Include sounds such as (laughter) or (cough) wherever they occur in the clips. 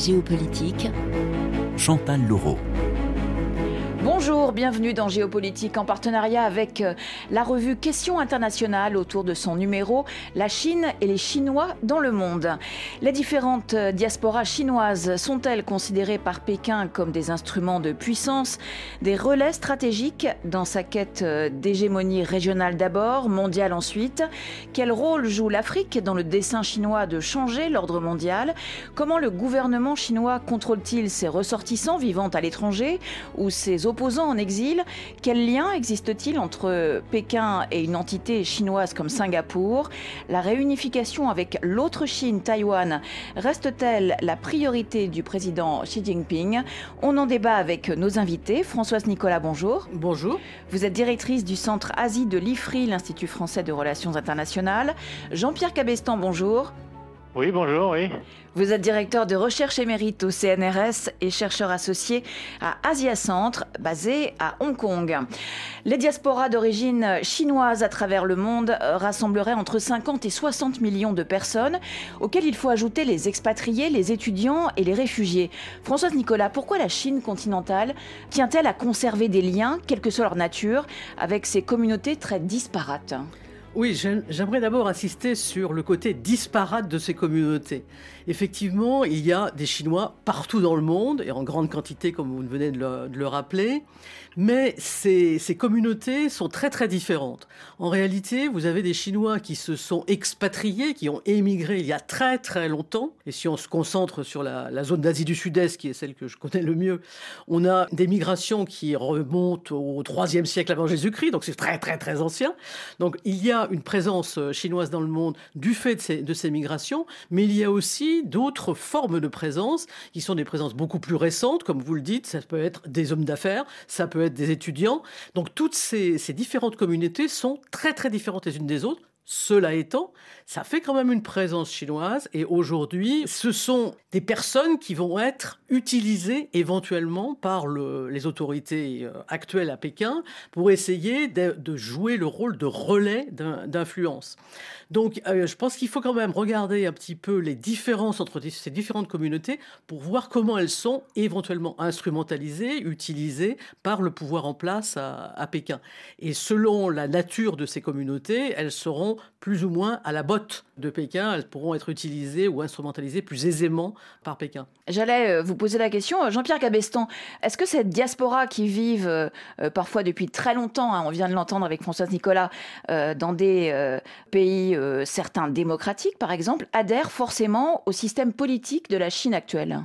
Géopolitique. Chantal Laureau. Bonjour, bienvenue dans Géopolitique en partenariat avec euh, la revue Questions internationales autour de son numéro La Chine et les Chinois dans le monde. Les différentes euh, diasporas chinoises sont-elles considérées par Pékin comme des instruments de puissance, des relais stratégiques dans sa quête euh, d'hégémonie régionale d'abord, mondiale ensuite? Quel rôle joue l'Afrique dans le dessin chinois de changer l'ordre mondial? Comment le gouvernement chinois contrôle-t-il ses ressortissants vivant à l'étranger ou ses opposants en exil. Quel lien existe-t-il entre Pékin et une entité chinoise comme Singapour? La réunification avec l'autre Chine, Taïwan, reste-t-elle la priorité du président Xi Jinping? On en débat avec nos invités. Françoise Nicolas, bonjour. Bonjour. Vous êtes directrice du Centre Asie de l'IFRI, l'Institut français de relations internationales. Jean-Pierre Cabestan, bonjour. Oui, bonjour, oui. Vous êtes directeur de recherche émérite au CNRS et chercheur associé à Asia Centre, basé à Hong Kong. Les diasporas d'origine chinoise à travers le monde rassembleraient entre 50 et 60 millions de personnes, auxquelles il faut ajouter les expatriés, les étudiants et les réfugiés. Françoise Nicolas, pourquoi la Chine continentale tient-elle à conserver des liens, quelle que soit leur nature, avec ces communautés très disparates? Oui, j'aimerais d'abord insister sur le côté disparate de ces communautés. Effectivement, il y a des Chinois partout dans le monde, et en grande quantité, comme vous venez de le, rappeler, mais ces, communautés sont très très différentes. En réalité, vous avez des Chinois qui se sont expatriés, qui ont émigré il y a très très longtemps, et si on se concentre sur la, zone d'Asie du Sud-Est, qui est celle que je connais le mieux, on a des migrations qui remontent au IIIe siècle avant Jésus-Christ, donc c'est très très très ancien. Donc il y a une présence chinoise dans le monde du fait de ces, de ces migrations, mais il y a aussi d'autres formes de présence qui sont des présences beaucoup plus récentes, comme vous le dites, ça peut être des hommes d'affaires, ça peut être des étudiants. Donc toutes ces, différentes communautés sont très très différentes les unes des autres. Cela étant, ça fait quand même une présence chinoise et aujourd'hui, ce sont des personnes qui vont être utilisées éventuellement par les autorités euh, actuelles à Pékin pour essayer de, jouer le rôle de relais d'influence. Donc, euh, je pense qu'il faut quand même regarder un petit peu les différences entre ces différentes communautés pour voir comment elles sont éventuellement instrumentalisées, utilisées par le pouvoir en place à Pékin. Et selon la nature de ces communautés, elles seront plus ou moins à la botte de Pékin, elles pourront être utilisées ou instrumentalisées plus aisément par Pékin. J'allais euh, vous poser la question, euh, Jean-Pierre Cabestan, est-ce que cette diaspora qui vivent euh, parfois depuis très longtemps, hein, on vient de l'entendre avec Françoise Nicolas, dans des pays certains démocratiques par exemple, adhèrent forcément au système politique de la Chine actuelle?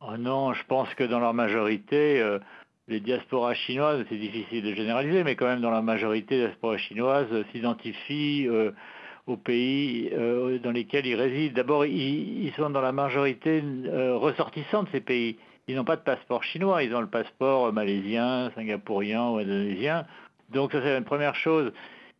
Oh Non, je pense que dans leur majorité les diasporas chinoises, c'est difficile de généraliser, mais quand même dans la majorité des diasporas chinoises s'identifient aux pays euh, dans lesquels ils résident. D'abord, ils, sont dans la majorité euh, ressortissants de ces pays. Ils n'ont pas de passeport chinois, ils ont le passeport malaisien, singapourien ou indonésien. Donc ça, c'est une première chose.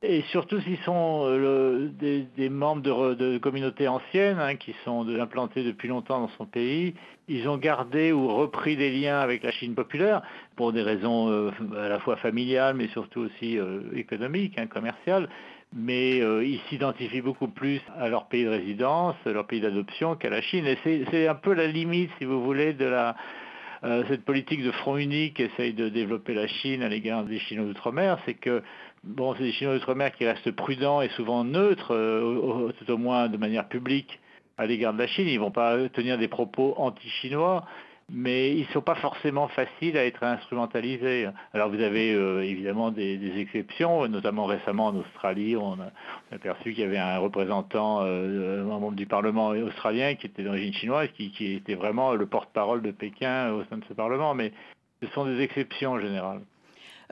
Et surtout s'ils sont euh, des, membres de, communautés anciennes hein, qui sont implantés depuis longtemps dans son pays, ils ont gardé ou repris des liens avec la Chine populaire pour des raisons à la fois familiales mais surtout aussi économiques, hein, commerciales mais euh, ils s'identifient beaucoup plus à leur pays de résidence, leur pays d'adoption qu'à la Chine. Et c'est un peu la limite, si vous voulez, de la, euh, cette politique de front unique qu'essaye de développer la Chine à l'égard des Chinois d'outre-mer, c'est que bon, c'est des Chinois d'outre-mer qui restent prudents et souvent neutres, euh, tout au moins de manière publique, à l'égard de la Chine. Ils ne vont pas tenir des propos anti-chinois mais ils ne sont pas forcément faciles à être instrumentalisés. Alors vous avez euh, évidemment des, exceptions, notamment récemment en Australie, on a, aperçu qu'il y avait un représentant, euh, un membre du Parlement australien qui était d'origine chinoise, qui, qui, était vraiment le porte-parole de Pékin au sein de ce Parlement, mais ce sont des exceptions en général.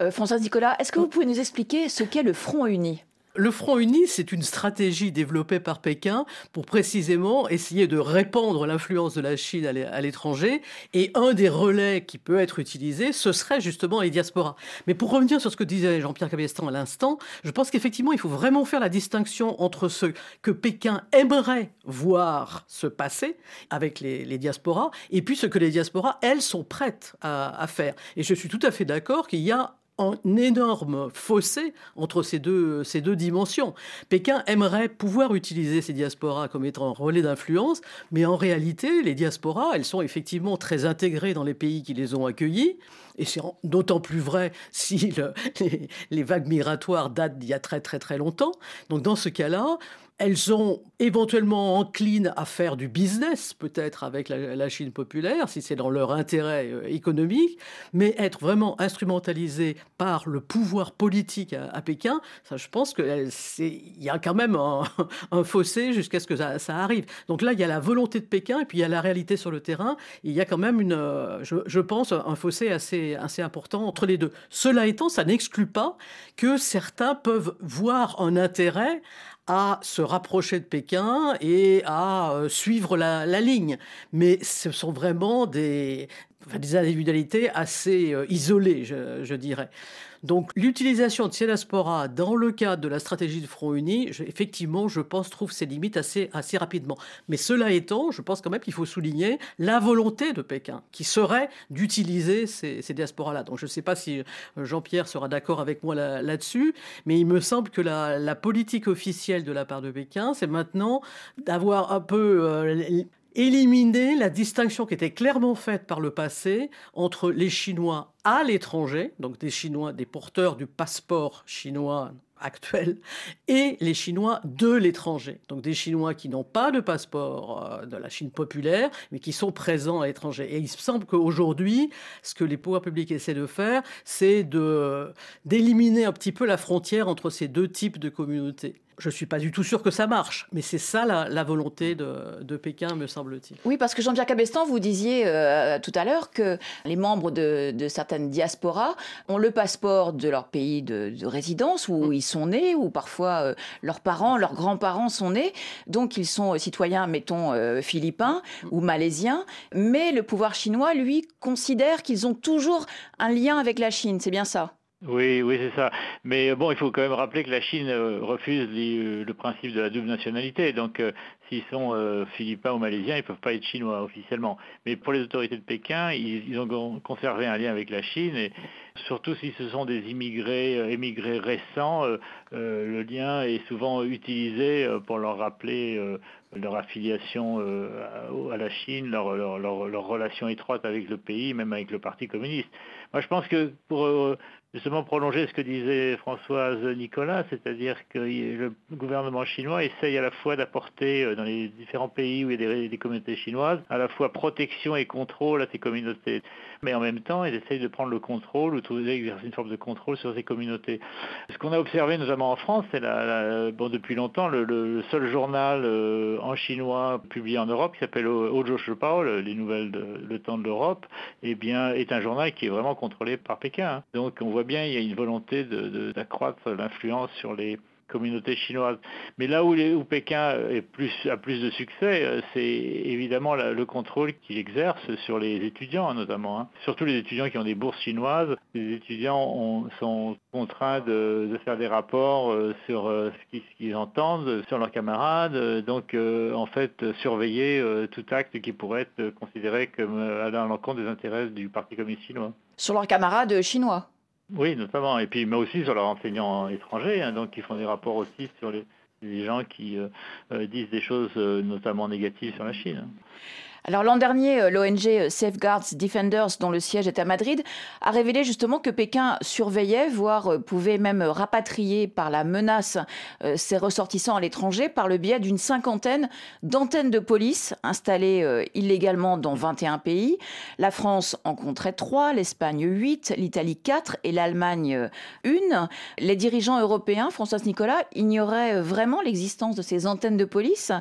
Euh, François Nicolas, est-ce que vous pouvez nous expliquer ce qu'est le Front Uni? Le Front Uni, c'est une stratégie développée par Pékin pour précisément essayer de répandre l'influence de la Chine à l'étranger. Et un des relais qui peut être utilisé, ce serait justement les diasporas. Mais pour revenir sur ce que disait Jean-Pierre Cabestan à l'instant, je pense qu'effectivement, il faut vraiment faire la distinction entre ce que Pékin aimerait voir se passer avec les, diasporas et puis ce que les diasporas, elles, sont prêtes à faire. Et je suis tout à fait d'accord qu'il y a un énorme fossé entre ces deux, ces deux dimensions. Pékin aimerait pouvoir utiliser ces diasporas comme étant un relais d'influence, mais en réalité, les diasporas, elles sont effectivement très intégrées dans les pays qui les ont accueillis. Et c'est d'autant plus vrai (laughs) si les, les vagues migratoires datent d'il y a très très très longtemps. Donc dans ce cas-là, elles sont éventuellement enclines à faire du business, peut-être avec la, Chine populaire, si c'est dans leur intérêt euh, économique, mais être vraiment instrumentalisées par le pouvoir politique à, Pékin, ça, je pense qu'il y a quand même un, (laughs) fossé jusqu'à ce que ça, arrive. Donc là, il y a la volonté de Pékin et puis il y a la réalité sur le terrain. il y a quand même, une, euh, je, pense, un fossé assez, assez important entre les deux. Cela étant, ça n'exclut pas que certains peuvent voir un intérêt à se rapprocher de Pékin et à euh, suivre la, ligne. Mais ce sont vraiment des, des individualités assez euh, isolées, je dirais. Donc l'utilisation de ces diasporas dans le cadre de la stratégie de Front Uni, effectivement, je pense, trouve ses limites assez, assez rapidement. Mais cela étant, je pense quand même qu'il faut souligner la volonté de Pékin, qui serait d'utiliser ces, diasporas-là. Donc je ne sais pas si euh, Jean-Pierre sera d'accord avec moi là-dessus, mais il me semble que la, politique officielle de la part de Pékin, c'est maintenant d'avoir un peu euh, éliminer la distinction qui était clairement faite par le passé entre les Chinois à l'étranger, donc des Chinois, des porteurs du passeport chinois actuel, et les Chinois de l'étranger. Donc des Chinois qui n'ont pas de passeport euh, de la Chine populaire, mais qui sont présents à l'étranger. Et il semble qu'aujourd'hui, ce que les pouvoirs publics essaient de faire, c'est d'éliminer un petit peu la frontière entre ces deux types de communautés. Je ne suis pas du tout sûr que ça marche, mais c'est ça la, volonté de, Pékin, me semble-t-il. Oui, parce que Jean-Pierre Cabestan, vous disiez euh, tout à l'heure que les membres de, certaines diasporas ont le passeport de leur pays de, résidence où mm. ils sont nés, ou parfois euh, leurs parents, leurs grands-parents sont nés, donc ils sont citoyens, mettons, euh, philippins mm. ou malaisiens, mais le pouvoir chinois, lui, considère qu'ils ont toujours un lien avec la Chine, c'est bien ça? Oui, oui, c'est ça. Mais euh, bon, il faut quand même rappeler que la Chine euh, refuse euh, le principe de la double nationalité. Donc, s'ils sont philippins ou malaisiens, ils ne peuvent pas être chinois officiellement. Mais pour les autorités de Pékin, ils, ont conservé un lien avec la Chine. Et surtout si ce sont des immigrés, émigrés récents, le lien est souvent utilisé pour leur rappeler leur affiliation à la Chine, leur, leur, leur, relation étroite avec le pays, même avec le Parti communiste. Moi, je pense que pour justement prolonger ce que disait Françoise Nicolas, c'est-à-dire que le gouvernement chinois essaye à la fois d'apporter euh, dans les différents pays où il y a des, communautés chinoises, à la fois protection et contrôle à ces communautés, mais en même temps, ils essayent de prendre le contrôle ou d'exercer une forme de contrôle sur ces communautés. Ce qu'on a observé notamment en France, c'est bon, depuis longtemps le, seul journal euh, en chinois publié en Europe qui s'appelle Ojo Shupao, les nouvelles de Le Temps de l'Europe, eh bien, est un journal qui est vraiment contrôlé par Pékin. Hein. Donc on voit bien, il y a une volonté d'accroître l'influence sur les communautés chinoises. Mais là où, Pékin a plus de succès, euh, c'est évidemment le contrôle qu'il exerce sur les étudiants notamment. Hein. Surtout les étudiants qui ont des bourses chinoises. Les étudiants sont contraints de, faire des rapports euh, sur euh, ce qu'ils entendent, sur leurs camarades. Donc en fait, surveiller tout acte qui pourrait être considéré comme allant à l'encontre des intérêts du Parti communiste chinois. Sur leurs camarades chinois oui, notamment. Et puis, mais aussi sur leurs enseignants étrangers, hein, donc ils font des rapports aussi sur les, gens qui euh, euh, disent des choses euh, notamment négatives sur la Chine. Alors l'an dernier, euh, l'ONG euh, Safeguards Defenders, dont le siège est à Madrid, a révélé justement que Pékin surveillait, voire euh, pouvait même rapatrier par la menace ses ressortissants à l'étranger par le biais d'une cinquantaine d'antennes de police installées illégalement dans 21 pays. La France en compterait 3, l'Espagne 8, l'Italie 4 et l'Allemagne 1. Les dirigeants européens, François Nicolas, ignoraient vraiment l'existence de ces antennes de police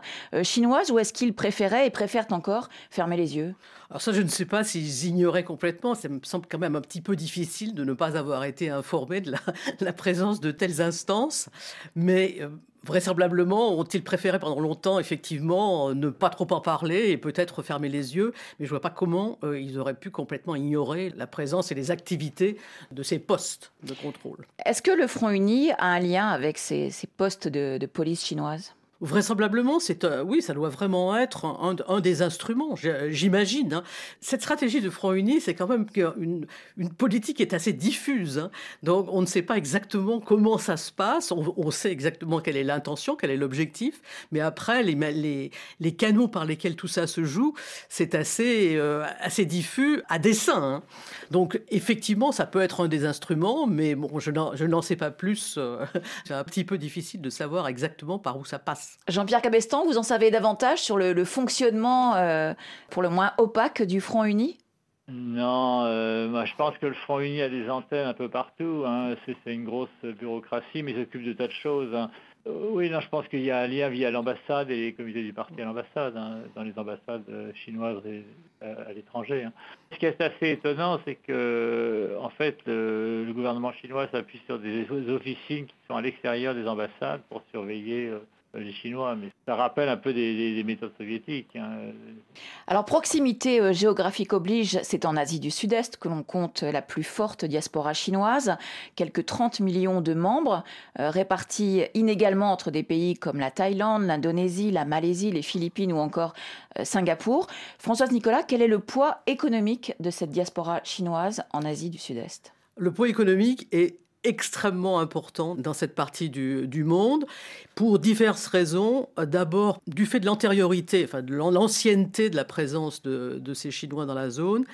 chinoises ou est-ce qu'ils préféraient et préfèrent encore fermer les yeux Alors ça, je ne sais pas s'ils ignoraient complètement. Ça me semble quand même un petit peu difficile de ne pas avoir été informé de (laughs) la, présence de telles instances. Mais euh, vraisemblablement, ont-ils préféré pendant longtemps, effectivement, ne pas trop en parler et peut-être fermer les yeux? Mais je ne vois pas comment euh, ils auraient pu complètement ignorer la présence et les activités de ces postes de contrôle. Est-ce que le Front Uni a un lien avec ces, postes de police chinoise? Vraisemblablement, c'est oui, ça doit vraiment être un, des instruments, j'imagine. Hein. Cette stratégie de Front Uni, c'est quand même une, une, politique qui est assez diffuse. Hein. Donc, on ne sait pas exactement comment ça se passe. On, sait exactement quelle est l'intention, quel est l'objectif, mais après, les, les, les, canaux par lesquels tout ça se joue, c'est assez, euh, assez diffus à dessein. Hein. Donc, effectivement, ça peut être un des instruments, mais bon, je n'en sais pas plus. Euh, (laughs) c'est un petit peu difficile de savoir exactement par où ça passe. Jean-Pierre Cabestan, vous en savez davantage sur le, fonctionnement euh, pour le moins opaque du Front Uni? Non, euh, moi je pense que le Front Uni a des antennes un peu partout. Hein. C'est une grosse bureaucratie, mais il s'occupe de tas de choses. Hein. Euh, oui, non, je pense qu'il y a un lien via l'ambassade et les comités du parti à l'ambassade, hein, dans les ambassades chinoises et à, l'étranger. Ce qui est assez étonnant, c'est que en fait, le, gouvernement chinois s'appuie sur des officines qui sont à l'extérieur des ambassades pour surveiller les Chinois, mais ça rappelle un peu des, méthodes soviétiques. Hein. Alors, proximité euh, géographique oblige, c'est en Asie du Sud-Est que l'on compte la plus forte diaspora chinoise, quelques 30 millions de membres, euh, répartis inégalement entre des pays comme la Thaïlande, l'Indonésie, la Malaisie, les Philippines ou encore euh, Singapour. Françoise Nicolas, quel est le poids économique de cette diaspora chinoise en Asie du Sud-Est? Le poids économique est extrêmement important dans cette partie du, monde pour diverses raisons. D'abord, du fait de l'antériorité, enfin de l'ancienneté de la présence de, ces Chinois dans la zone.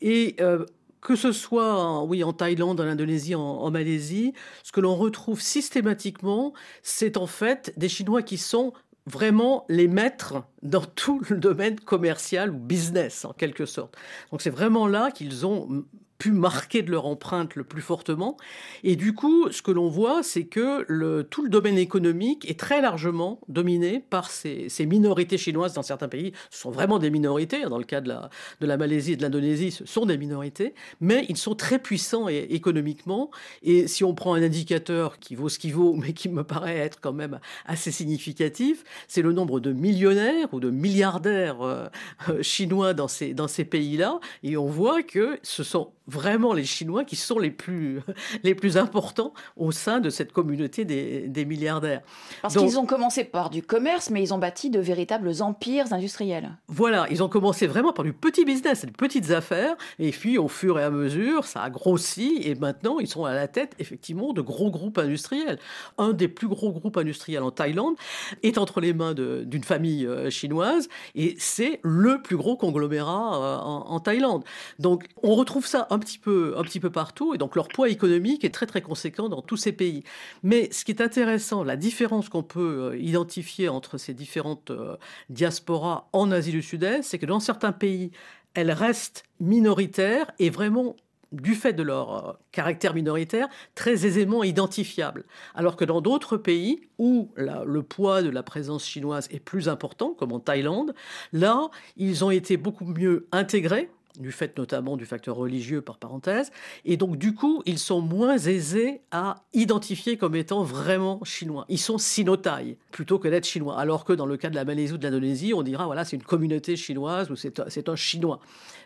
Et euh, que ce soit en, oui, en Thaïlande, en Indonésie, en, Malaisie, ce que l'on retrouve systématiquement, c'est en fait des Chinois qui sont vraiment les maîtres dans tout le domaine commercial ou business en quelque sorte. Donc c'est vraiment là qu'ils ont pu marquer de leur empreinte le plus fortement. Et du coup, ce que l'on voit, c'est que le, tout le domaine économique est très largement dominé par ces, minorités chinoises dans certains pays. Ce sont vraiment des minorités. Dans le cas de la, de la Malaisie et de l'Indonésie, ce sont des minorités, mais ils sont très puissants et, économiquement. Et si on prend un indicateur qui vaut ce qu'il vaut, (laughs) mais qui me paraît être quand même assez significatif, c'est le nombre de millionnaires ou de milliardaires euh, euh, chinois dans ces, dans ces pays-là. Et on voit que ce sont vraiment les Chinois qui sont les plus, (laughs) les plus importants au sein de cette communauté des, des milliardaires. Parce qu'ils ont commencé par du commerce, mais ils ont bâti de véritables empires industriels. Voilà, ils ont commencé vraiment par du petit business, des petites affaires, et puis au fur et à mesure, ça a grossi, et maintenant ils sont à la tête effectivement de gros groupes industriels. Un des plus gros groupes industriels en Thaïlande est entre les mains d'une famille euh, chinoise, et c'est le plus gros conglomérat euh, en, en Thaïlande. Donc on retrouve ça un petit peu, un petit peu partout, et donc leur poids économique est très très conséquent dans tous ces pays. Mais ce qui est intéressant, la différence qu'on peut euh, identifier entre ces différentes euh, diasporas en Asie du Sud-Est, c'est que dans certains pays, elles restent minoritaires et vraiment du fait de leur euh, caractère minoritaire, très aisément identifiables. Alors que dans d'autres pays où le poids de la présence chinoise est plus important, comme en Thaïlande, là, ils ont été beaucoup mieux intégrés du fait notamment du facteur religieux par parenthèse, et donc du coup ils sont moins aisés à identifier comme étant vraiment chinois. Ils sont sinotailles plutôt que d'être chinois, alors que dans le cas de la Malaisie ou de l'Indonésie, on dira voilà c'est une communauté chinoise ou c'est un chinois.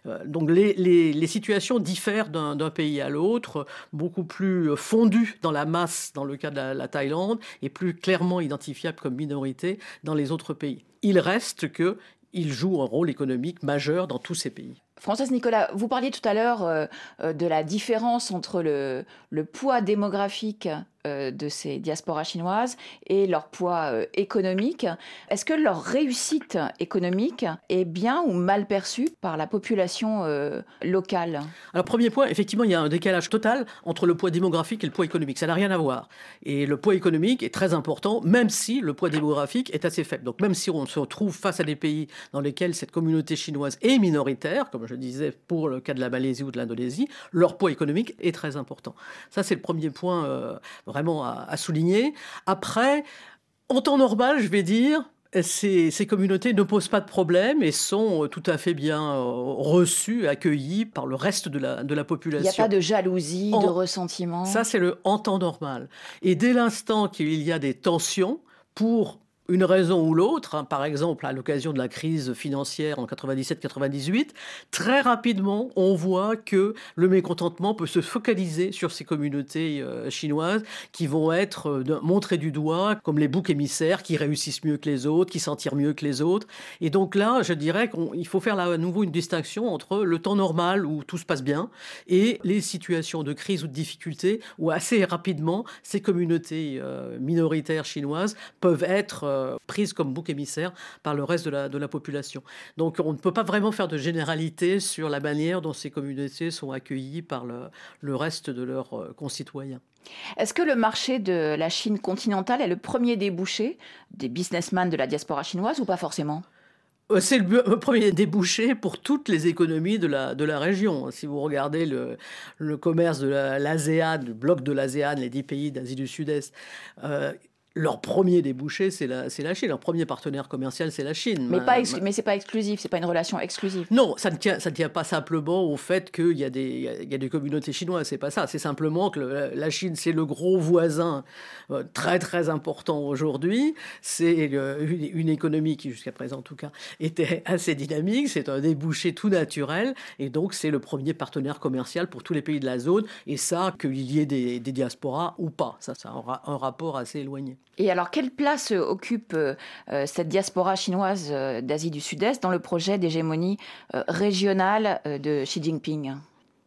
Euh, donc les, situations diffèrent d'un pays à l'autre, beaucoup plus fondues dans la masse dans le cas de la, la Thaïlande et plus clairement identifiables comme minorité dans les autres pays. Il reste que il joue un rôle économique majeur dans tous ces pays. Françoise Nicolas, vous parliez tout à l'heure euh, euh, de la différence entre le, poids démographique euh, de ces diasporas chinoises et leur poids économique. Est-ce que leur réussite économique est bien ou mal perçue par la population locale? Alors premier point, effectivement, il y a un décalage total entre le poids démographique et le poids économique. Ça n'a rien à voir. Et le poids économique est très important, même si le poids démographique est assez faible. Donc même si on se retrouve face à des pays dans lesquels cette communauté chinoise est minoritaire, comme je disais pour le cas de la Malaisie ou de l'Indonésie, leur poids économique est très important. Ça, c'est le premier point euh, vraiment à, souligner. Après, en temps normal, je vais dire, ces, communautés ne posent pas de problème et sont tout à fait bien euh, reçues, accueillies par le reste de la, de la population. Il n'y a pas de jalousie, de ressentiment? Ça, c'est le en temps normal. Et dès l'instant qu'il y a des tensions, pour une raison ou l'autre, hein, par exemple à l'occasion de la crise financière en 97-98, très rapidement on voit que le mécontentement peut se focaliser sur ces communautés euh, chinoises qui vont être euh, montrées du doigt comme les boucs émissaires qui réussissent mieux que les autres, qui s'en tirent mieux que les autres. Et donc là, je dirais qu'il faut faire à nouveau une distinction entre le temps normal où tout se passe bien et les situations de crise ou de difficulté où assez rapidement ces communautés euh, minoritaires chinoises peuvent être euh, prise comme bouc émissaire par le reste de la, de la population. Donc on ne peut pas vraiment faire de généralité sur la manière dont ces communautés sont accueillies par le, le reste de leurs euh, concitoyens. Est-ce que le marché de la Chine continentale est le premier débouché des businessmen de la diaspora chinoise ou pas forcément? Euh, c'est le premier débouché pour toutes les économies de la, de la région. Si vous regardez le, le commerce de l'ASEAN, le bloc de l'ASEAN, les dix pays d'Asie du Sud-Est, leur premier débouché, c'est la, la, Chine. Leur premier partenaire commercial, c'est la Chine. Mais, pas mais c'est pas exclusif, c'est pas une relation exclusive. Non, ça ne tient, ça ne tient pas simplement au fait qu'il y, a des, il y a des communautés chinoises, c'est pas ça. C'est simplement que la Chine, c'est le gros voisin euh, très très important aujourd'hui. C'est une, une, économie qui, jusqu'à présent en tout cas, (laughs) était assez dynamique. C'est un débouché tout naturel. Et donc, c'est le premier partenaire commercial pour tous les pays de la zone. Et ça, qu'il y ait des, des diasporas ou pas, ça, ça aura un rapport assez éloigné. Et alors, quelle place euh, occupe euh, euh, cette diaspora chinoise d'Asie du Sud-Est dans le projet d'hégémonie régionale de Xi Jinping?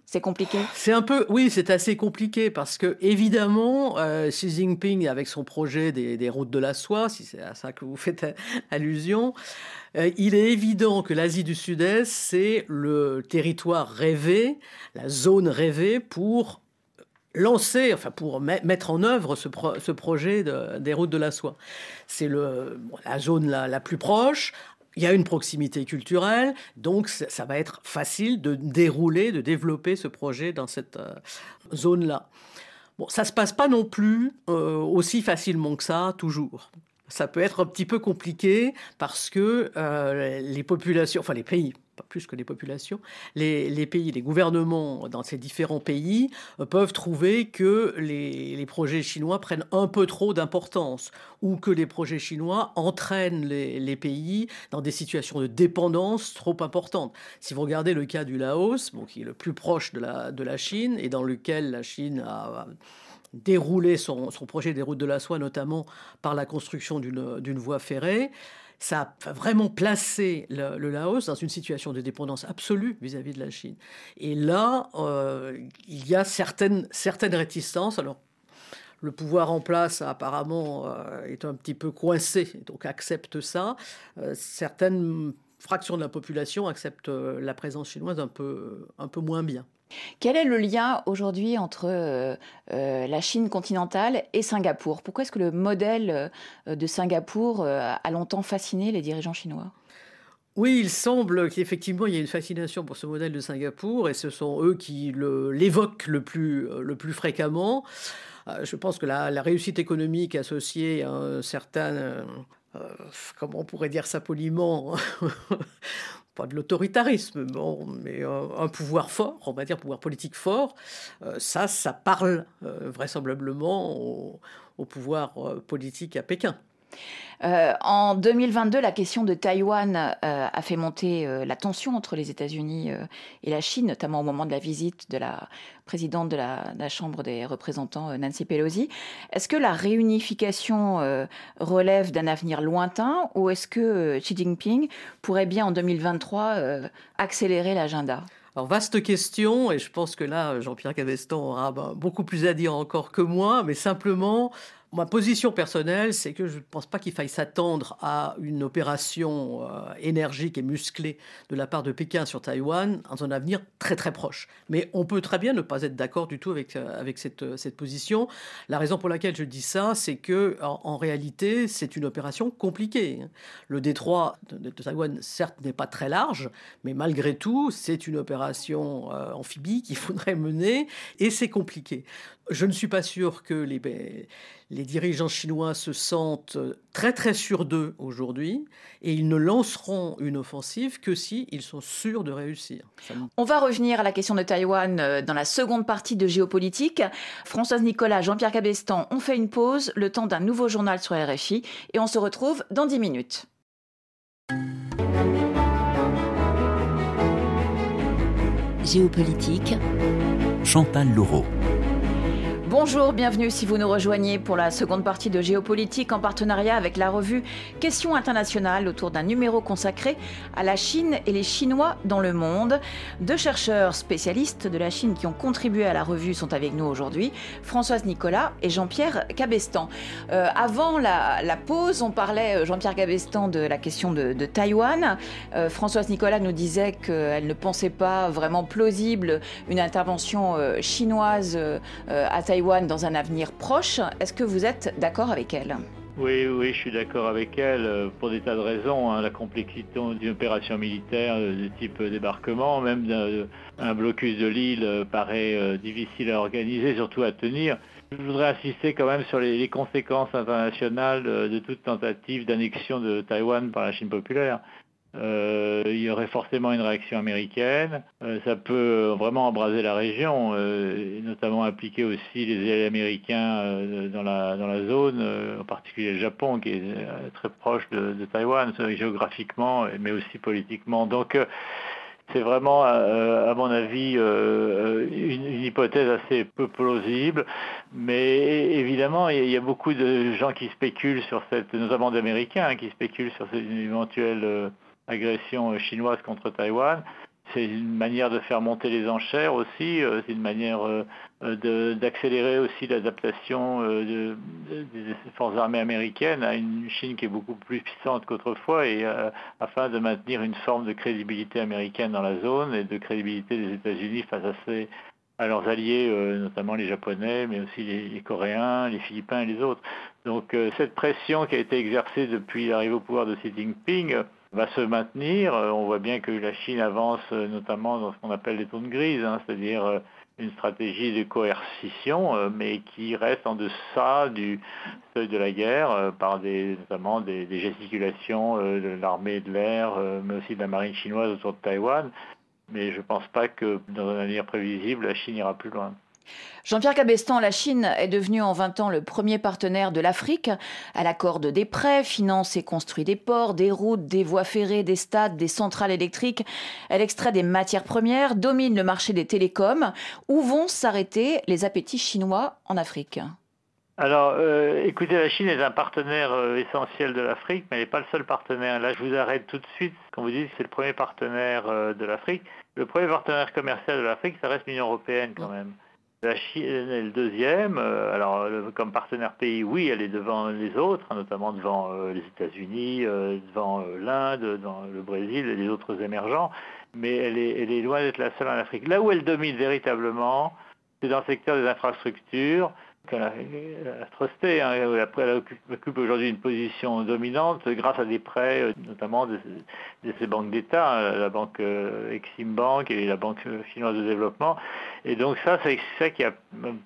C'est compliqué? C'est un peu, oui, c'est assez compliqué parce que, évidemment, Xi Jinping, avec son projet des, routes de la soie, si c'est à ça que vous faites (laughs) allusion, il est évident que l'Asie du Sud-Est, c'est le territoire rêvé, la zone rêvée pour lancer, enfin pour mettre en œuvre ce, projet des routes de la soie. C'est la zone la, plus proche. Il y a une proximité culturelle, donc ça va être facile de dérouler, de développer ce projet dans cette euh, zone-là. Bon, ça se passe pas non plus euh, aussi facilement que ça, toujours. Ça peut être un petit peu compliqué parce que euh, les populations, enfin les pays, pas plus que les populations, les, pays, les gouvernements dans ces différents pays euh, peuvent trouver que les, projets chinois prennent un peu trop d'importance ou que les projets chinois entraînent les, pays dans des situations de dépendance trop importantes. Si vous regardez le cas du Laos, qui est le plus proche de la, Chine et dans lequel la Chine a déroulé son projet des routes de la soie, notamment par la construction d'une voie ferrée, ça a vraiment placé le, Laos dans une situation de dépendance absolue vis-à-vis de la Chine. Et là, euh, il y a certaines, certaines réticences. Alors, le pouvoir en place apparemment euh, est un petit peu coincé, donc accepte ça. Euh, certaines fractions de la population acceptent la présence chinoise un peu, un peu moins bien. Quel est le lien aujourd'hui entre euh, euh, la Chine continentale et Singapour? Pourquoi est-ce que le modèle euh, de Singapour a longtemps fasciné les dirigeants chinois? Oui, il semble qu'effectivement il y a une fascination pour ce modèle de Singapour et ce sont eux qui l'évoquent le, plus, le plus fréquemment. Je pense que la, réussite économique associée à un certain comment on pourrait dire ça poliment, pas de l'autoritarisme, mais un, pouvoir fort, on va dire pouvoir politique fort, euh, ça, ça parle euh, vraisemblablement au, pouvoir euh, politique à Pékin. Euh, en 2022, la question de Taïwan euh, a fait monter euh, la tension entre les États-Unis et la Chine, notamment au moment de la visite de la présidente de la, Chambre des représentants, Nancy Pelosi. Est-ce que la réunification relève d'un avenir lointain ou est-ce que Xi Jinping pourrait bien en 2023 accélérer l'agenda? Alors, vaste question, et je pense que là, Jean-Pierre Caveston aura ben, beaucoup plus à dire encore que moi, mais simplement, Ma position personnelle, c'est que je ne pense pas qu'il faille s'attendre à une opération euh, énergique et musclée de la part de Pékin sur Taïwan dans un avenir très très proche. Mais on peut très bien ne pas être d'accord du tout avec, euh, avec cette, euh, cette position. La raison pour laquelle je dis ça, c'est que en, réalité, c'est une opération compliquée. Le détroit de, Taïwan, certes, n'est pas très large, mais malgré tout, c'est une opération amphibie qu'il faudrait mener et c'est compliqué. Je ne suis pas sûr que les, ben, les dirigeants chinois se sentent très très sûrs d'eux aujourd'hui et ils ne lanceront une offensive que si ils sont sûrs de réussir. On va revenir à la question de Taïwan euh, dans la seconde partie de géopolitique. Françoise Nicolas, Jean-Pierre Cabestan, on fait une pause, le temps d'un nouveau journal sur RFI et on se retrouve dans 10 minutes. Géopolitique. Chantal Laureau. Bonjour, bienvenue si vous nous rejoignez pour la seconde partie de Géopolitique en partenariat avec la revue Questions internationales autour d'un numéro consacré à la Chine et les Chinois dans le monde. Deux chercheurs spécialistes de la Chine qui ont contribué à la revue sont avec nous aujourd'hui, Françoise Nicolas et Jean-Pierre Cabestan. Euh, avant la, pause, on parlait, euh, Jean-Pierre Cabestan, de la question de, Taïwan. Euh, Françoise Nicolas nous disait qu'elle ne pensait pas vraiment plausible une intervention chinoise à Taïwan dans un avenir proche. Est-ce que vous êtes d'accord avec elle? Oui, oui, je suis d'accord avec elle euh, pour des tas de raisons. Hein. La complexité d'une opération militaire de type débarquement, même un blocus de l'île euh, paraît euh, difficile à organiser, surtout à tenir. Je voudrais insister quand même sur les, conséquences internationales de toute tentative d'annexion de Taïwan par la Chine populaire. Euh, il y aurait forcément une réaction américaine. Euh, ça peut vraiment embraser la région, euh, notamment impliquer aussi les américains dans, la, dans la zone, en particulier le Japon, qui est très proche de, de Taïwan, géographiquement, mais aussi politiquement. Donc, c'est vraiment, à mon avis, une, hypothèse assez peu plausible. Mais évidemment, il y a beaucoup de gens qui spéculent sur cette, notamment d'Américains, hein, qui spéculent sur cette éventuelle agression chinoise contre Taïwan. C'est une manière de faire monter les enchères aussi, euh, c'est une manière euh, d'accélérer aussi l'adaptation euh, des forces armées américaines à une Chine qui est beaucoup plus puissante qu'autrefois et afin de maintenir une forme de crédibilité américaine dans la zone et de crédibilité des États-Unis face à, à leurs alliés, notamment les Japonais, mais aussi les, les, Coréens, les Philippins et les autres. Donc cette pression qui a été exercée depuis l'arrivée au pouvoir de Xi Jinping, va se maintenir. Euh, on voit bien que la Chine avance euh, notamment dans ce qu'on appelle les zones grises, hein, c'est-à-dire euh, une stratégie de coercition, mais qui reste en deçà du seuil de la guerre par des, notamment des, gesticulations de l'armée de l'air, mais aussi de la marine chinoise autour de Taïwan. Mais je ne pense pas que dans un avenir prévisible, la Chine ira plus loin. Jean-Pierre Cabestan, la Chine est devenue en 20 ans le premier partenaire de l'Afrique. Elle accorde des prêts, finance et construit des ports, des routes, des voies ferrées, des stades, des centrales électriques. Elle extrait des matières premières, domine le marché des télécoms. Où vont s'arrêter les appétits chinois en Afrique? Alors, euh, écoutez, la Chine est un partenaire euh, essentiel de l'Afrique, mais elle n'est pas le seul partenaire. Là, je vous arrête tout de suite. Quand vous dites que c'est le premier partenaire euh, de l'Afrique, le premier partenaire commercial de l'Afrique, ça reste l'Union européenne quand même. La Chine est le deuxième. Euh, alors, comme partenaire pays, oui, elle est devant les autres, hein, notamment devant euh, les États-Unis, euh, devant l'Inde, le Brésil et les autres émergents. Mais elle est, elle est loin d'être la seule en Afrique. Là où elle domine véritablement, c'est dans le secteur des infrastructures, qu'elle a, trusté. Hein. Elle, occupe aujourd'hui une position dominante grâce à des prêts, euh, notamment de, ces banques d'État, hein, la banque euh, Exim Bank et la banque chinoise de développement. Et donc ça, c'est ça qui a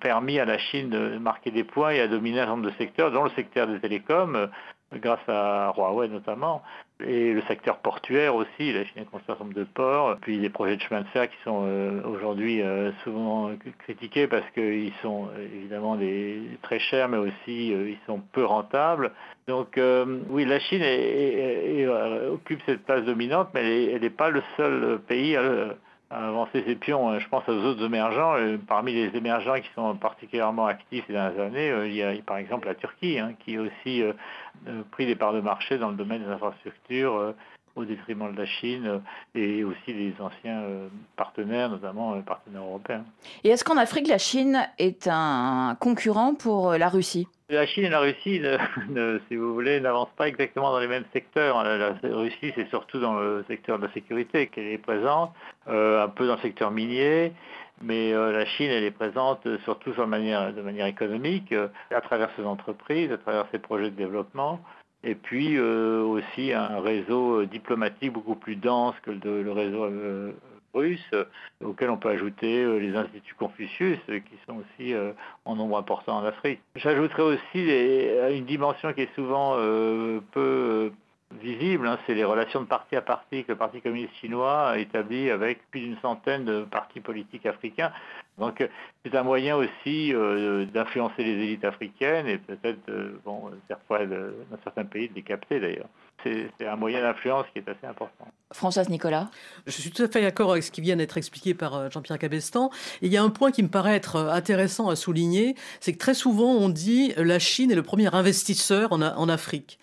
permis à la Chine de marquer des points et à dominer un certain nombre de secteurs, dont le secteur des télécoms, euh, grâce à Huawei notamment et le secteur portuaire aussi, la Chine construit un certain nombre de ports, puis les projets de chemin de fer qui sont euh, aujourd'hui euh, souvent critiqués parce qu'ils sont euh, évidemment des, très chers, mais aussi ils sont peu rentables. Donc oui, la Chine occupe cette place dominante, mais elle n'est pas le seul pays à, avancer ses pions. Je pense aux autres émergents. Parmi les émergents qui sont particulièrement actifs ces dernières années, il y a par exemple la Turquie, hein, qui aussi pris des parts de marché dans le domaine des infrastructures euh, au détriment de la Chine euh, et aussi des anciens euh, partenaires, notamment les partenaires européens. Et est-ce qu'en Afrique, la Chine est un concurrent pour la Russie? La Chine et la Russie, (laughs) si vous voulez, n'avancent pas exactement dans les mêmes secteurs. La, Russie, c'est surtout dans le secteur de la sécurité qu'elle est présente, un peu dans le secteur minier, mais euh, la Chine, elle est présente euh, surtout de manière, de manière économique, euh, à travers ses entreprises, à travers ses projets de développement, et puis aussi un réseau diplomatique beaucoup plus dense que le, réseau russe, auxquels on peut ajouter les instituts Confucius, qui sont aussi en nombre important en Afrique. J'ajouterais aussi une dimension qui est souvent peu visible, hein, c'est les relations de parti à parti que le Parti communiste chinois a établi avec plus d'une centaine de partis politiques africains. Donc c'est un moyen aussi euh, d'influencer les élites africaines et peut-être, euh, bon, parfois dans certains pays de les capter d'ailleurs. C'est un moyen d'influence qui est assez important. Françoise Nicolas Je suis tout à fait d'accord avec ce qui vient d'être expliqué par euh, Jean-Pierre Cabestan. il y a un point qui me paraît être intéressant à souligner, c'est que très souvent on dit la Chine est le premier investisseur en Afrique.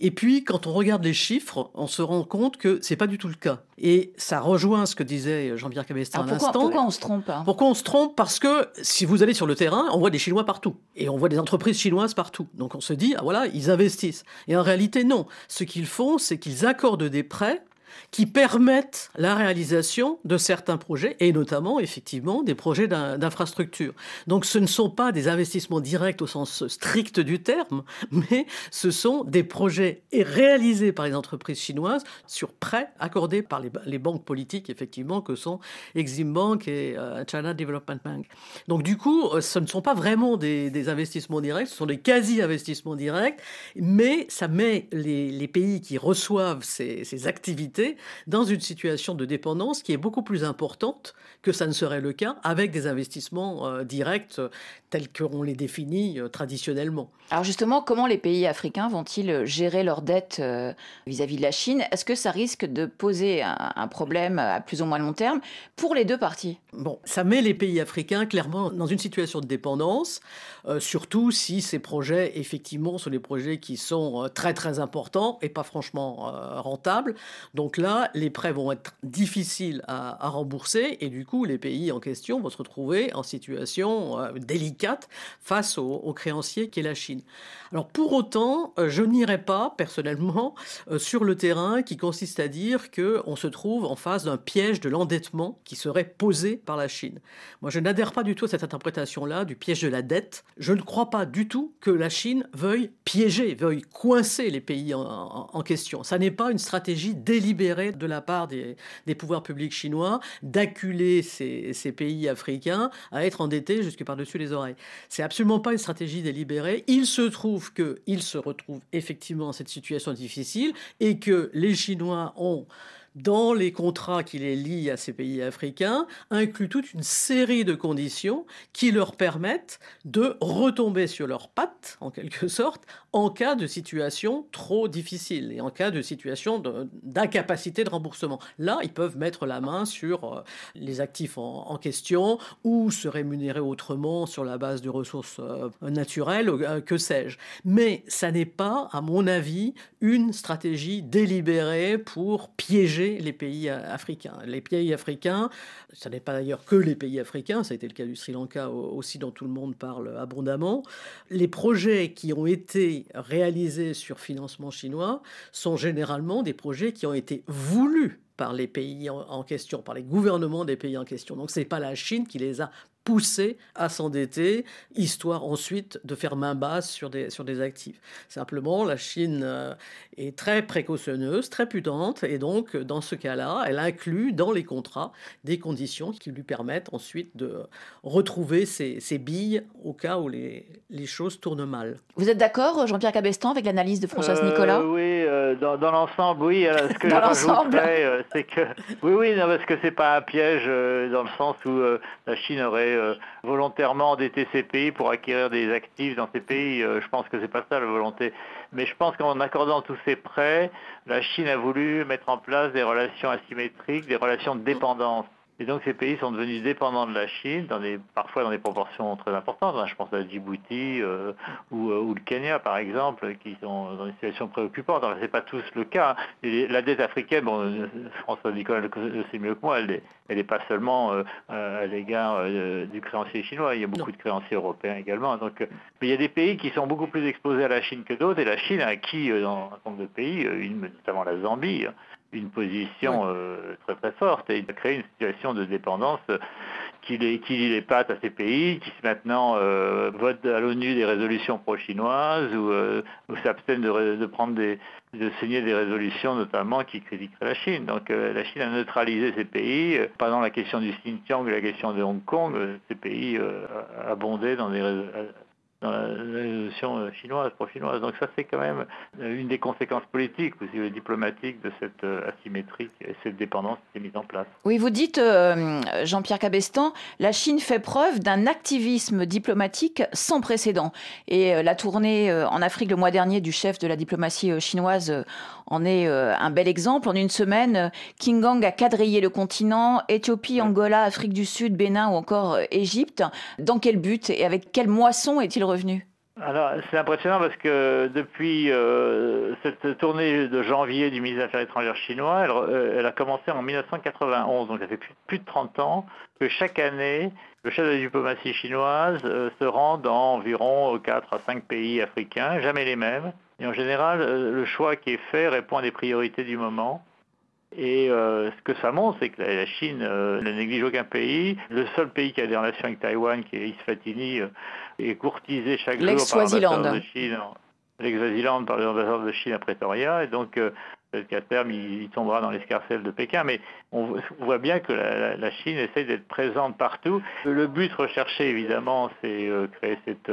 Et puis, quand on regarde les chiffres, on se rend compte que c'est pas du tout le cas. Et ça rejoint ce que disait Jean-Pierre Cabestin à l'instant. Pourquoi on se trompe hein? Pourquoi on se trompe? Parce que si vous allez sur le terrain, on voit des Chinois partout. Et on voit des entreprises chinoises partout. Donc on se dit, ah voilà, ils investissent. Et en réalité, non. Ce qu'ils font, c'est qu'ils accordent des prêts qui permettent la réalisation de certains projets, et notamment effectivement des projets d'infrastructure. Donc ce ne sont pas des investissements directs au sens strict du terme, mais ce sont des projets réalisés par les entreprises chinoises sur prêts accordés par les, banques politiques, effectivement, que sont Exim Bank et euh, China Development Bank. Donc du coup, euh, ce ne sont pas vraiment des, investissements directs, ce sont des quasi-investissements directs, mais ça met les, pays qui reçoivent ces activités dans une situation de dépendance qui est beaucoup plus importante que ça ne serait le cas avec des investissements euh, directs euh, tels qu'on les définit euh, traditionnellement. Alors justement, comment les pays africains vont-ils gérer leurs dettes vis-à-vis de la Chine? Est-ce que ça risque de poser un, problème à plus ou moins long terme pour les deux parties? Bon, ça met les pays africains clairement dans une situation de dépendance, surtout si ces projets, effectivement, sont des projets qui sont très très importants et pas franchement rentables. Donc là, les prêts vont être difficiles à, rembourser et du coup, les pays en question vont se retrouver en situation euh, délicate face au, créancier qui est la Chine. Alors pour autant, euh, je n'irai pas personnellement euh, sur le terrain qui consiste à dire que on se trouve en face d'un piège de l'endettement qui serait posé par la Chine. Moi, je n'adhère pas du tout à cette interprétation-là du piège de la dette. Je ne crois pas du tout que la Chine veuille piéger, veuille coincer les pays en, en question. Ça n'est pas une stratégie délibérée de la part des, pouvoirs publics chinois d'acculer ces, pays africains à être endettés jusque par-dessus les oreilles. C'est absolument pas une stratégie délibérée. Il se trouve qu'ils se retrouvent effectivement dans cette situation difficile et que les Chinois ont dans les contrats qui les lient à ces pays africains, inclut toute une série de conditions qui leur permettent de retomber sur leurs pattes, en quelque sorte, en cas de situation trop difficile et en cas de situation d'incapacité de, remboursement. Là, ils peuvent mettre la main sur euh, les actifs en, question ou se rémunérer autrement sur la base de ressources euh, naturelles, euh, que sais-je. Mais ça n'est pas, à mon avis, une stratégie délibérée pour piéger les pays africains. Les pays africains, ce n'est pas d'ailleurs que les pays africains, ça a été le cas du Sri Lanka aussi dont tout le monde parle abondamment. Les projets qui ont été réalisés sur financement chinois sont généralement des projets qui ont été voulus par les pays en, question, par les gouvernements des pays en question. Donc ce n'est pas la Chine qui les a poussés à s'endetter, histoire ensuite de faire main basse sur des, sur des actifs. Simplement, la Chine euh, est très précautionneuse, très prudente, et donc dans ce cas-là, elle inclut dans les contrats des conditions qui lui permettent ensuite de retrouver ses, billes au cas où les, les, choses tournent mal. Vous êtes d'accord, Jean-Pierre Cabestan, avec l'analyse de Françoise euh, Nicolas? Oui, euh, dans, dans l'ensemble, oui. ce que (laughs) je c'est que oui, oui, non, parce que c'est pas un piège dans le sens où la Chine aurait volontairement endetté ces pays pour acquérir des actifs dans ces pays. Euh, je pense que c'est pas ça la volonté. Mais je pense qu'en accordant tous ces prêts, la Chine a voulu mettre en place des relations asymétriques, des relations de dépendance. Et donc ces pays sont devenus dépendants de la Chine, dans des, parfois dans des proportions très importantes. Hein. Je pense à Djibouti euh, ou, ou, le Kenya par exemple, qui sont dans une situation préoccupante. Ce n'est pas tous le cas. Et la dette africaine, bon, François Nicolas le sait mieux que moi, elle n'est pas seulement euh, à l'égard euh, du créancier chinois. Il y a beaucoup de créanciers européens également. Donc, mais il y a des pays qui sont beaucoup plus exposés à la Chine que d'autres. Et la Chine a acquis dans un certain nombre de pays, notamment la Zambie, une position euh, très très forte et il a créé une situation de dépendance euh, qui, les, qui les pattes à ces pays, qui maintenant euh, votent à l'ONU des résolutions pro-chinoises ou, ou s'abstiennent de, de, prendre des, de signer des résolutions notamment qui critiqueraient la Chine. Donc la Chine a neutralisé ces pays. pendant la question du Xinjiang et la question de Hong Kong, ces pays abondaient dans des dans la, résolution euh, chinoise, pro-chinoise. Donc ça, c'est quand même euh, une des conséquences politiques, aussi diplomatiques de cette euh, asymétrie et cette dépendance qui est mise en place. Oui, vous dites, Jean-Pierre Cabestan, la Chine fait preuve d'un activisme diplomatique sans précédent. Et la tournée en Afrique le mois dernier du chef de la diplomatie chinoise en est un bel exemple. En une semaine, King Gang a quadrillé le continent, Éthiopie, Angola, Afrique du Sud, Bénin ou encore Égypte. Dans quel but et avec quelle moisson est-il alors, c'est impressionnant parce que depuis euh, cette tournée de janvier du ministre des Affaires étrangères chinois, euh, elle, a commencé en 1991, donc ça fait plus, de 30 ans que chaque année, le chef de la diplomatie chinoise euh, se rend dans environ 4 à 5 pays africains, jamais les mêmes. Et en général, le choix qui est fait répond à des priorités du moment. Et ce que ça montre, c'est que la, Chine ne néglige aucun pays. Le seul pays qui a des relations avec Taïwan, qui est Isfatini, euh, est courtisé chaque jour par l'ambassadeur de Chine. L'ex-Swaziland par l'ambassadeur de Chine à Pretoria. Et donc, peut-être qu'à terme, il, tombera dans l'escarcelle de Pékin. Mais on, voit bien que la, Chine essaie d'être présente partout. Le but recherché, évidemment, c'est créer cette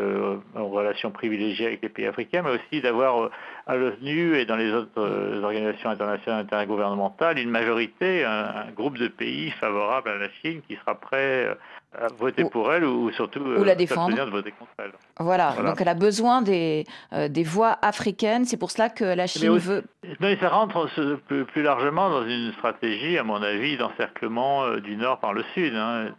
relation privilégiée avec les pays africains, mais aussi d'avoir à l'ONU et dans les autres euh, organisations internationales intergouvernementales une majorité, un, groupe de pays favorables à la Chine qui sera prêt euh, à voter pour elle ou, surtout ou la euh, défendre. de voter contre elle. Voilà. donc elle a besoin des, des voix africaines, c'est pour cela que la Chine veut... Mais ça rentre plus, largement dans une stratégie, à mon avis, d'encerclement du Nord par le Sud. Hein,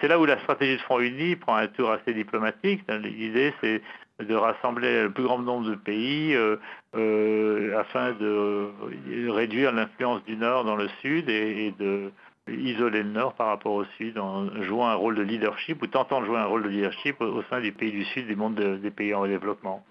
c'est là où la stratégie de Front Uni prend un tour assez diplomatique. L'idée, c'est de rassembler le plus grand nombre de pays euh, euh, afin de réduire l'influence du Nord dans le Sud et, de isoler le Nord par rapport au Sud en jouant un rôle de leadership ou tentant de jouer un rôle de leadership au, sein des pays du Sud, des mondes des pays en développement.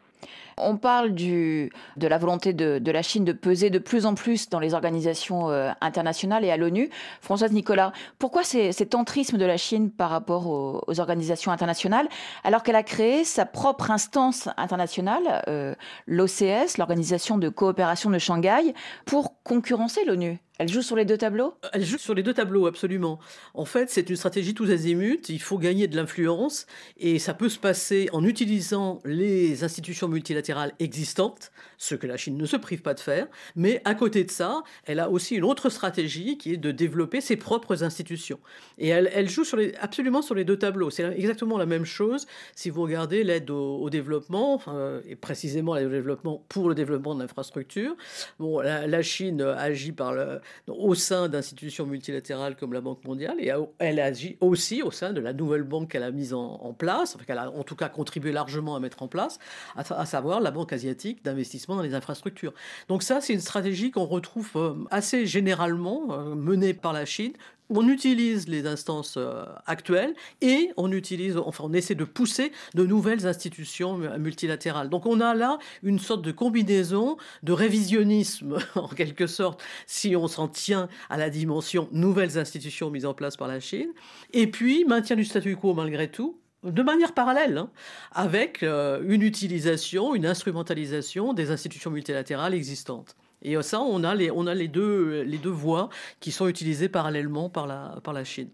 On parle de la volonté de, la Chine de peser de plus en plus dans les organisations euh, internationales et à l'ONU. Françoise Nicolas, pourquoi cet entrisme de la Chine par rapport aux, organisations internationales alors qu'elle a créé sa propre instance internationale, euh, l'OCS, l'Organisation de coopération de Shanghai, pour concurrencer l'ONU? Elle joue sur les deux tableaux? Elle joue sur les deux tableaux, absolument. En fait, c'est une stratégie tous azimuts. Il faut gagner de l'influence et ça peut se passer en utilisant les institutions multilatérales existantes, ce que la Chine ne se prive pas de faire. Mais à côté de ça, elle a aussi une autre stratégie qui est de développer ses propres institutions. Et elle, joue sur les, absolument sur les deux tableaux. C'est exactement la même chose si vous regardez l'aide au, développement, et précisément l'aide au développement pour le développement de l'infrastructure. Bon, la Chine agit par le, au sein d'institutions multilatérales comme la Banque mondiale, et elle agit aussi au sein de la nouvelle banque qu'elle a mise en, place, enfin, qu'elle a en tout cas contribué largement à mettre en place, à, savoir la Banque asiatique d'investissement dans les infrastructures. Donc ça, c'est une stratégie qu'on retrouve euh, assez généralement euh, menée par la Chine on utilise les instances euh, actuelles et on utilise, enfin, on essaie de pousser de nouvelles institutions multilatérales. Donc, on a là une sorte de combinaison de révisionnisme, (laughs) en quelque sorte, si on s'en tient à la dimension nouvelles institutions mises en place par la Chine, et puis maintien du statu quo malgré tout, de manière parallèle, hein, avec euh, une utilisation, une instrumentalisation des institutions multilatérales existantes. Et ça, on a les, on a les, deux, voies qui sont utilisées parallèlement par la, Chine.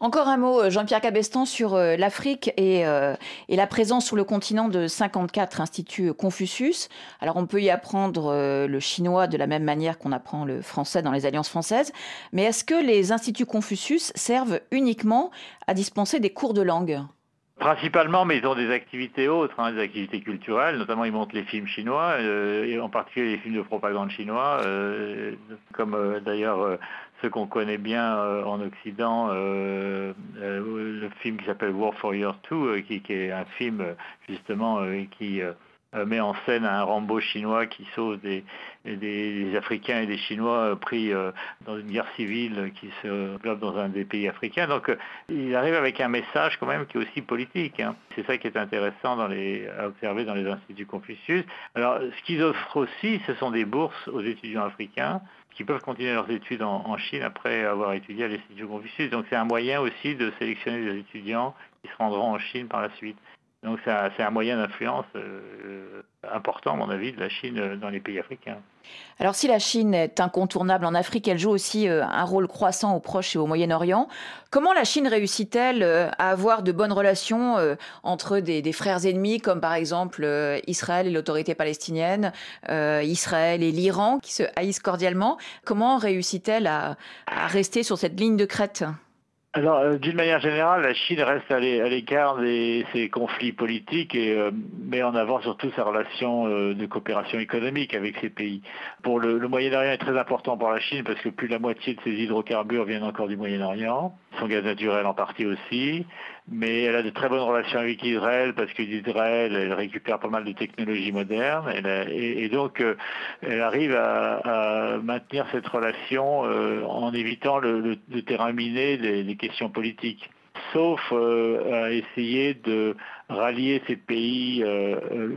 Encore un mot, euh, Jean-Pierre Cabestan, sur euh, l'Afrique et, euh, et, la présence sur le continent de 54 instituts Confucius. Alors on peut y apprendre le chinois de la même manière qu'on apprend le français dans les alliances françaises, mais est-ce que les instituts Confucius servent uniquement à dispenser des cours de langue? Principalement, mais ils ont des activités autres, hein, des activités culturelles, notamment ils montrent les films chinois, euh, et en particulier les films de propagande chinois, euh, comme euh, d'ailleurs ceux qu'on connaît bien en Occident, le film qui s'appelle War for Your Two, qui, qui, est un film justement qui euh, met en scène un Rambo chinois qui sauve des, des, Africains et des Chinois euh, pris euh, dans une guerre civile qui se développe dans un des pays africains. Donc il arrive avec un message quand même qui est aussi politique. Hein. C'est ça qui est intéressant à observer dans les instituts Confucius. Alors ce qu'ils offrent aussi, ce sont des bourses aux étudiants africains qui peuvent continuer leurs études en Chine après avoir étudié à l'Institut Confucius. Donc c'est un moyen aussi de sélectionner des étudiants qui se rendront en Chine par la suite. Donc c'est un, moyen d'influence euh, important, à mon avis, de la Chine euh, dans les pays africains. Alors si la Chine est incontournable en Afrique, elle joue aussi euh, un rôle croissant au Proche et au Moyen-Orient. Comment la Chine réussit-elle à avoir de bonnes relations entre des, frères ennemis comme par exemple Israël et l'autorité palestinienne, Israël et l'Iran qui se haïssent cordialement? Comment réussit-elle à rester sur cette ligne de crête? Alors, euh, d'une manière générale, la Chine reste à l'écart de ses conflits politiques et euh, met en avant surtout sa relation euh, de coopération économique avec ces pays. Pour le, le Moyen-Orient est très important pour la Chine parce que plus de la moitié de ses hydrocarbures viennent encore du Moyen-Orient, son gaz naturel en partie aussi mais elle a de très bonnes relations avec Israël parce que d'Israël, elle récupère pas mal de technologies modernes. Et, donc euh, elle arrive à, maintenir cette relation euh, en évitant le, terrain miné des, questions politiques. Sauf euh, à essayer de rallier ces pays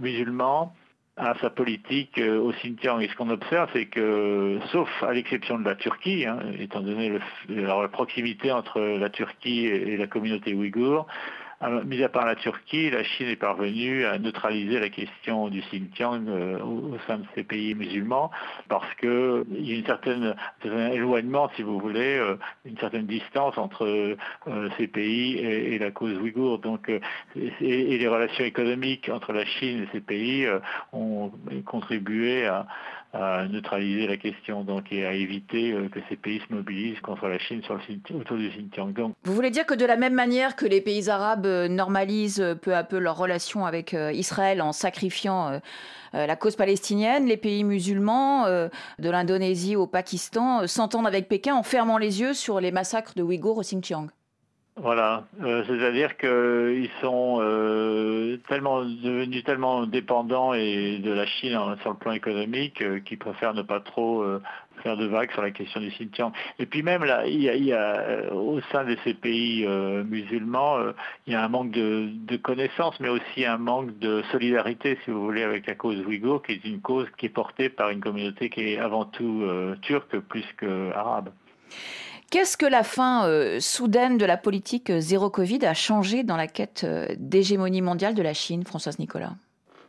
musulmans à sa politique euh, au Xinjiang. Et ce qu'on observe, c'est que, sauf à l'exception de la Turquie, hein, étant donné la proximité entre la Turquie et la communauté ouïghour, mis à part la Turquie, la Chine est parvenue à neutraliser la question du Xinjiang euh, au, sein de ces pays musulmans parce qu'il y a une certaine, un certain éloignement, si vous voulez, euh, une certaine distance entre euh, ces pays et, la cause ouïghour. Donc, et, les relations économiques entre la Chine et ces pays ont contribué à, à neutraliser la question donc, et à éviter euh, que ces pays se mobilisent contre la Chine autour du Xinjiang. Vous voulez dire que de la même manière que les pays arabes euh, normalisent euh, peu à peu leurs relations avec Israël en sacrifiant la cause palestinienne, les pays musulmans, de l'Indonésie au Pakistan, s'entendent avec Pékin en fermant les yeux sur les massacres de Ouïghours au Xinjiang? Voilà, euh, c'est-à-dire qu'ils sont euh, devenus tellement dépendants de la Chine sur le plan économique euh, qu'ils préfèrent ne pas trop faire de vagues sur la question du Xinjiang. Et puis même là, il y a, au sein de ces pays musulmans, il y a un manque de, de connaissances, mais aussi un manque de solidarité, si vous voulez, avec la cause ouïghour, qui est une cause qui est portée par une communauté qui est avant tout turque plus qu'arabe. Qu'est-ce que la fin euh, soudaine de la politique euh, zéro Covid a changé dans la quête euh, d'hégémonie mondiale de la Chine, Françoise Nicolas?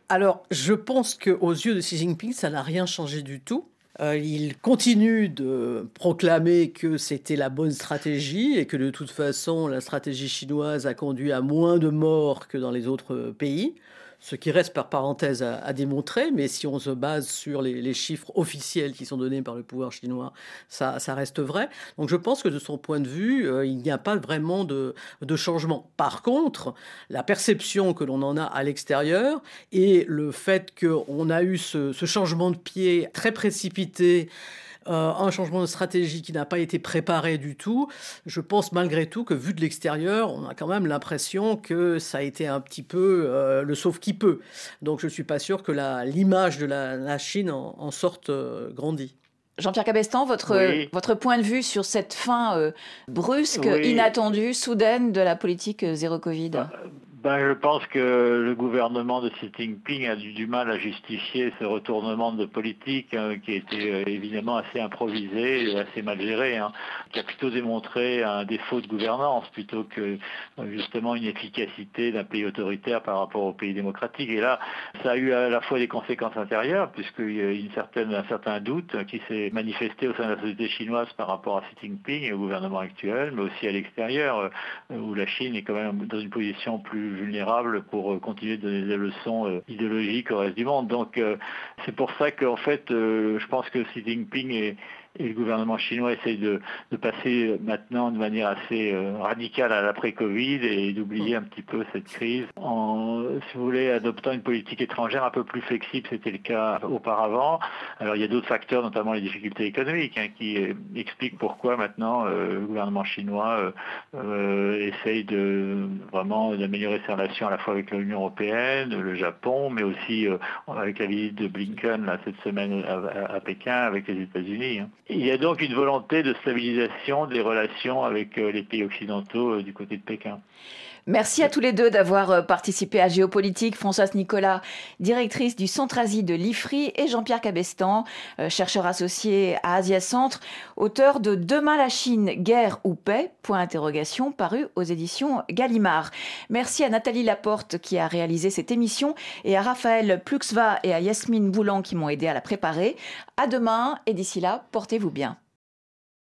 Alors, je pense qu'aux yeux de Xi Jinping, ça n'a rien changé du tout. il continue de proclamer que c'était la bonne stratégie et que de toute façon, la stratégie chinoise a conduit à moins de morts que dans les autres pays ce qui reste par parenthèse à, démontrer, mais si on se base sur les, chiffres officiels qui sont donnés par le pouvoir chinois, ça, reste vrai. Donc je pense que de son point de vue, euh, il n'y a pas vraiment de, changement. Par contre, la perception que l'on en a à l'extérieur et le fait qu'on a eu ce, changement de pied très précipité, un changement de stratégie qui n'a pas été préparé du tout. Je pense malgré tout que vu de l'extérieur, on a quand même l'impression que ça a été un petit peu euh, le sauve qui peut. Donc je ne suis pas sûr que l'image de la, Chine en, sorte euh, grandie. Jean-Pierre Cabestan, votre, votre point de vue sur cette fin brusque, inattendue, soudaine de la politique zéro Covid? Bah, ben, je pense que le gouvernement de Xi Jinping a du, du mal à justifier ce retournement de politique hein, qui était euh, évidemment assez improvisé et assez mal géré, hein, qui a plutôt démontré un défaut de gouvernance plutôt que euh, justement une efficacité d'un pays autoritaire par rapport au pays démocratique. Et là, ça a eu à la fois des conséquences intérieures, puisqu'il y a une certaine, un certain doute qui s'est manifesté au sein de la société chinoise par rapport à Xi Jinping et au gouvernement actuel, mais aussi à l'extérieur, euh, où la Chine est quand même dans une position plus vulnérables pour euh, continuer de donner des leçons euh, idéologiques au reste du monde. Donc euh, c'est pour ça qu'en fait, je pense que Xi Jinping est, et le gouvernement chinois essaye de, passer maintenant de manière assez euh, radicale à l'après-Covid et d'oublier un petit peu cette crise en, si vous voulez, adoptant une politique étrangère un peu plus flexible, c'était le cas auparavant. Alors il y a d'autres facteurs, notamment les difficultés économiques, hein, qui euh, expliquent pourquoi maintenant euh, le gouvernement chinois essaye de vraiment d'améliorer ses relations à la fois avec l'Union européenne, le Japon, mais aussi avec la visite de Blinken cette semaine à, Pékin avec les États-Unis. Hein. Il y a donc une volonté de stabilisation des relations avec euh, les pays occidentaux euh, du côté de Pékin. Merci à tous les deux d'avoir euh, participé à Géopolitique. Françoise Nicolas, directrice du Centre Asie de l'IFRI, et Jean-Pierre Cabestan, euh, chercheur associé à Asia Centre, auteur de Demain la Chine, guerre ou paix? Point interrogation, paru aux éditions Gallimard. Merci à Nathalie Laporte qui a réalisé cette émission et à Raphaël Pluxva et à Yasmine Boulan qui m'ont aidé à la préparer. À demain et d'ici là, portez-vous bien.